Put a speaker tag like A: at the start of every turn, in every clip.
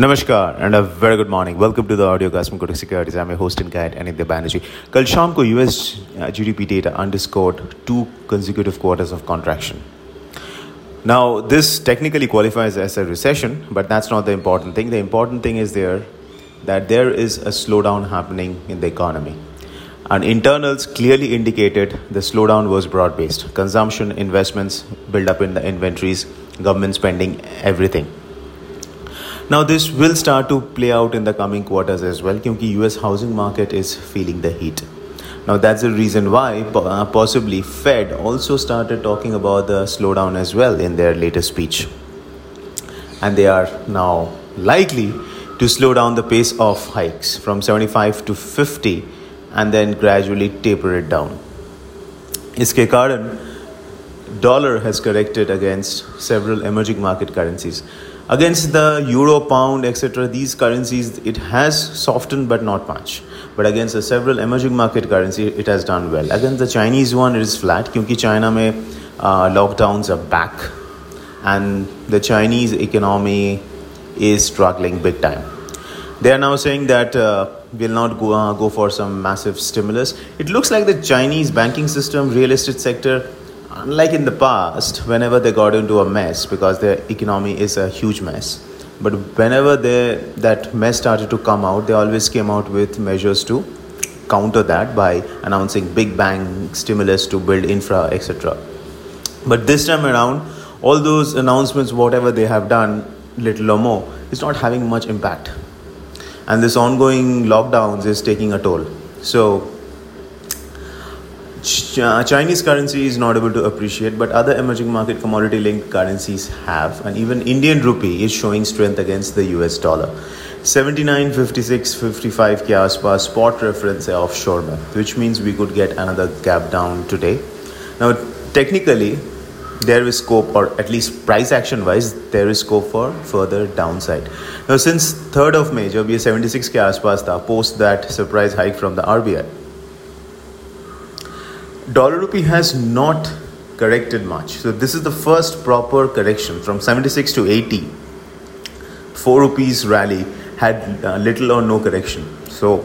A: नमस्कार and a very good morning welcome to the audio cast Kotak securities I am host in guide अनित्य बैनर्जी कल शाम को US GDP data अंडरस्कोर्ड to consecutive quarters of contraction Now, this technically qualifies as a recession, but that's not the important thing. The important thing is there that there is a slowdown happening in the economy. And internals clearly indicated the slowdown was broad based. Consumption, investments, build up in the inventories, government spending, everything. Now, this will start to play out in the coming quarters as well, because US housing market is feeling the heat. Now, that's the reason why uh, possibly Fed also started talking about the slowdown as well in their latest speech. And they are now likely to slow down the pace of hikes from 75 to 50 and then gradually taper it down. इसके कारण dollar has corrected against several emerging market currencies against the euro pound etc these currencies it has softened but not much. But against the several emerging market currency it has done well. Against the chinese one it is flat because china uh, lockdowns are back. And the chinese economy is struggling big time. They are now saying that uh, will not go, uh, go for some massive stimulus. It looks like the chinese banking system real estate sector unlike in the past, whenever they got into a mess, because their economy is a huge mess, but whenever they, that mess started to come out, they always came out with measures to counter that by announcing big bang stimulus to build infra, etc. But this time around, all those announcements, whatever they have done, little or more, is not having much impact. And this ongoing lockdowns is taking a toll. So Chinese currency is not able to appreciate, but other emerging market commodity linked currencies have, and even Indian rupee is showing strength against the US dollar. 79, 56, 55 के आसपास spot reference है offshore में, which means we could get another gap down today. Now, technically, there is scope, or at least price action wise, there is scope for further downside. Now, since 3rd of May, जब ये 76 के आसपास था, post that surprise hike from the RBI, dollar rupee has not corrected much. So this is the first proper correction from 76 to 80. 4 rupees rally had uh, little or no correction. So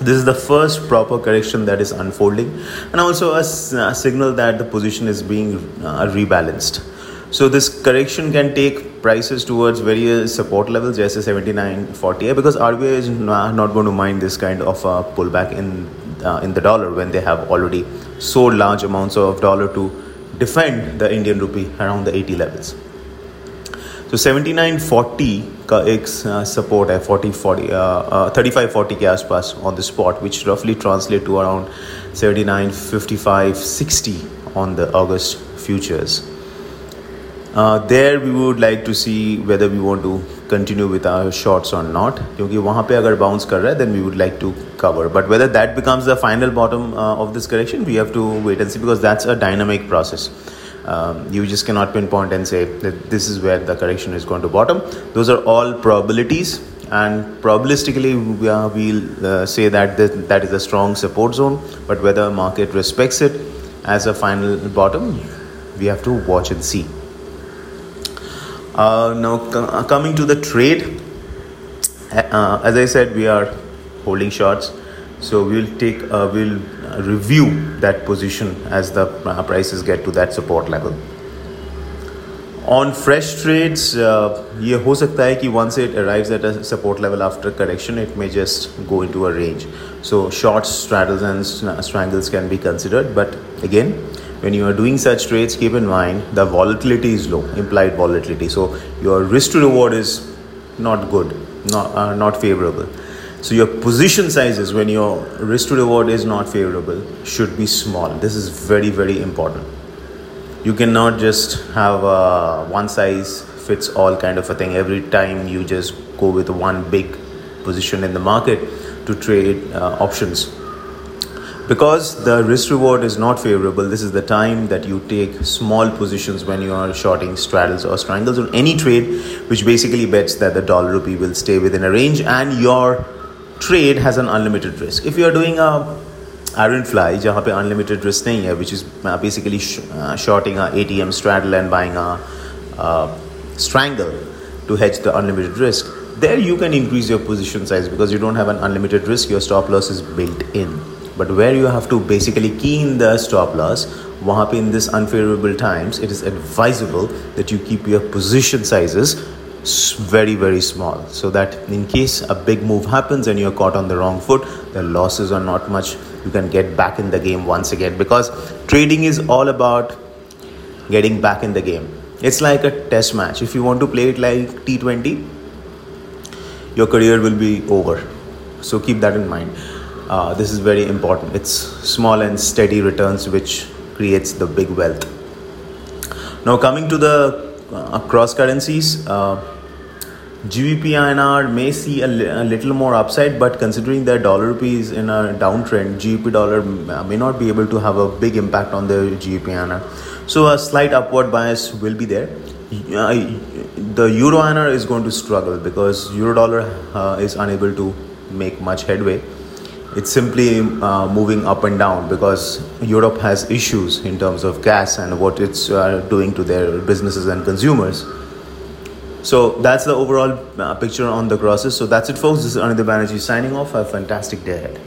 A: this is the first proper correction that is unfolding and also a, a signal that the position is being uh, rebalanced. So this correction can take prices towards various support levels, just 79.40 because RBI is not going to mind this kind of a pullback in uh, in the dollar when they have already sold large amounts of dollar to defend the Indian rupee around the 80 levels. So 7940 का एक support है 40 40 uh, uh, 35 40 के आसपास on the spot which roughly translate to around 79 55 60 on the August futures. Uh, there we would like to see whether we want to continue with our shorts or not क्योंकि वहाँ पे अगर bounce कर रहा है then we would like to cover but whether that becomes the final bottom uh, of this correction we have to wait and see because that's a dynamic process um, you just cannot pinpoint and say that this is where the correction is going to bottom those are all probabilities and probabilistically we are, we'll uh, say that th- that is a strong support zone but whether market respects it as a final bottom we have to watch and see uh, now, uh, coming to the trade, uh, as I said, we are holding shorts, so we'll take uh, we'll review that position as the uh, prices get to that support level. On fresh trades, ये हो सकता है कि once it arrives at a support level after correction, it may just go into a range. So shorts, straddles, and strangles can be considered, but again when you are doing such trades keep in mind the volatility is low implied volatility. So your risk to reward is not good not, uh, not favorable. So your position sizes when your risk to reward is not favorable should be small. This is very very important. You cannot just have a one size fits all kind of a thing. Every time you just go with one big position in the market to trade uh, options because the risk reward is not favorable this is the time that you take small positions when you are shorting straddles or strangles on any trade which basically bets that the dollar rupee will stay within a range and your trade has an unlimited risk if you are doing a iron fly जहाँ पे unlimited risk नहीं है which is uh, basically sh- uh, shorting a ATM straddle and buying a uh, strangle to hedge the unlimited risk there you can increase your position size because you don't have an unlimited risk your stop loss is built in but where you have to basically key in the stop loss wahan in this unfavorable times it is advisable that you keep your position sizes very very small. So that in case a big move happens and you're caught on the wrong foot the losses are not much. You can get back in the game once again because trading is all about getting back in the game. It's like a test match. If you want to play it like T20 your career will be over. So keep that in mind uh, this is very important it's small and steady returns which creates the big wealth now coming to the uh, cross currencies uh, GBP INR may see a, li- a, little more upside, but considering that dollar rupee is in a downtrend, GBP dollar may not be able to have a big impact on the GBP INR. So a slight upward bias will be there. Uh, the euro INR is going to struggle because euro dollar uh, is unable to make much headway. It's simply uh, moving up and down because Europe has issues in terms of gas and what it's uh, doing to their businesses and consumers. So that's the overall uh, picture on the crosses. So that's it, folks. This is Anindya Banerjee signing off. Have a fantastic day ahead.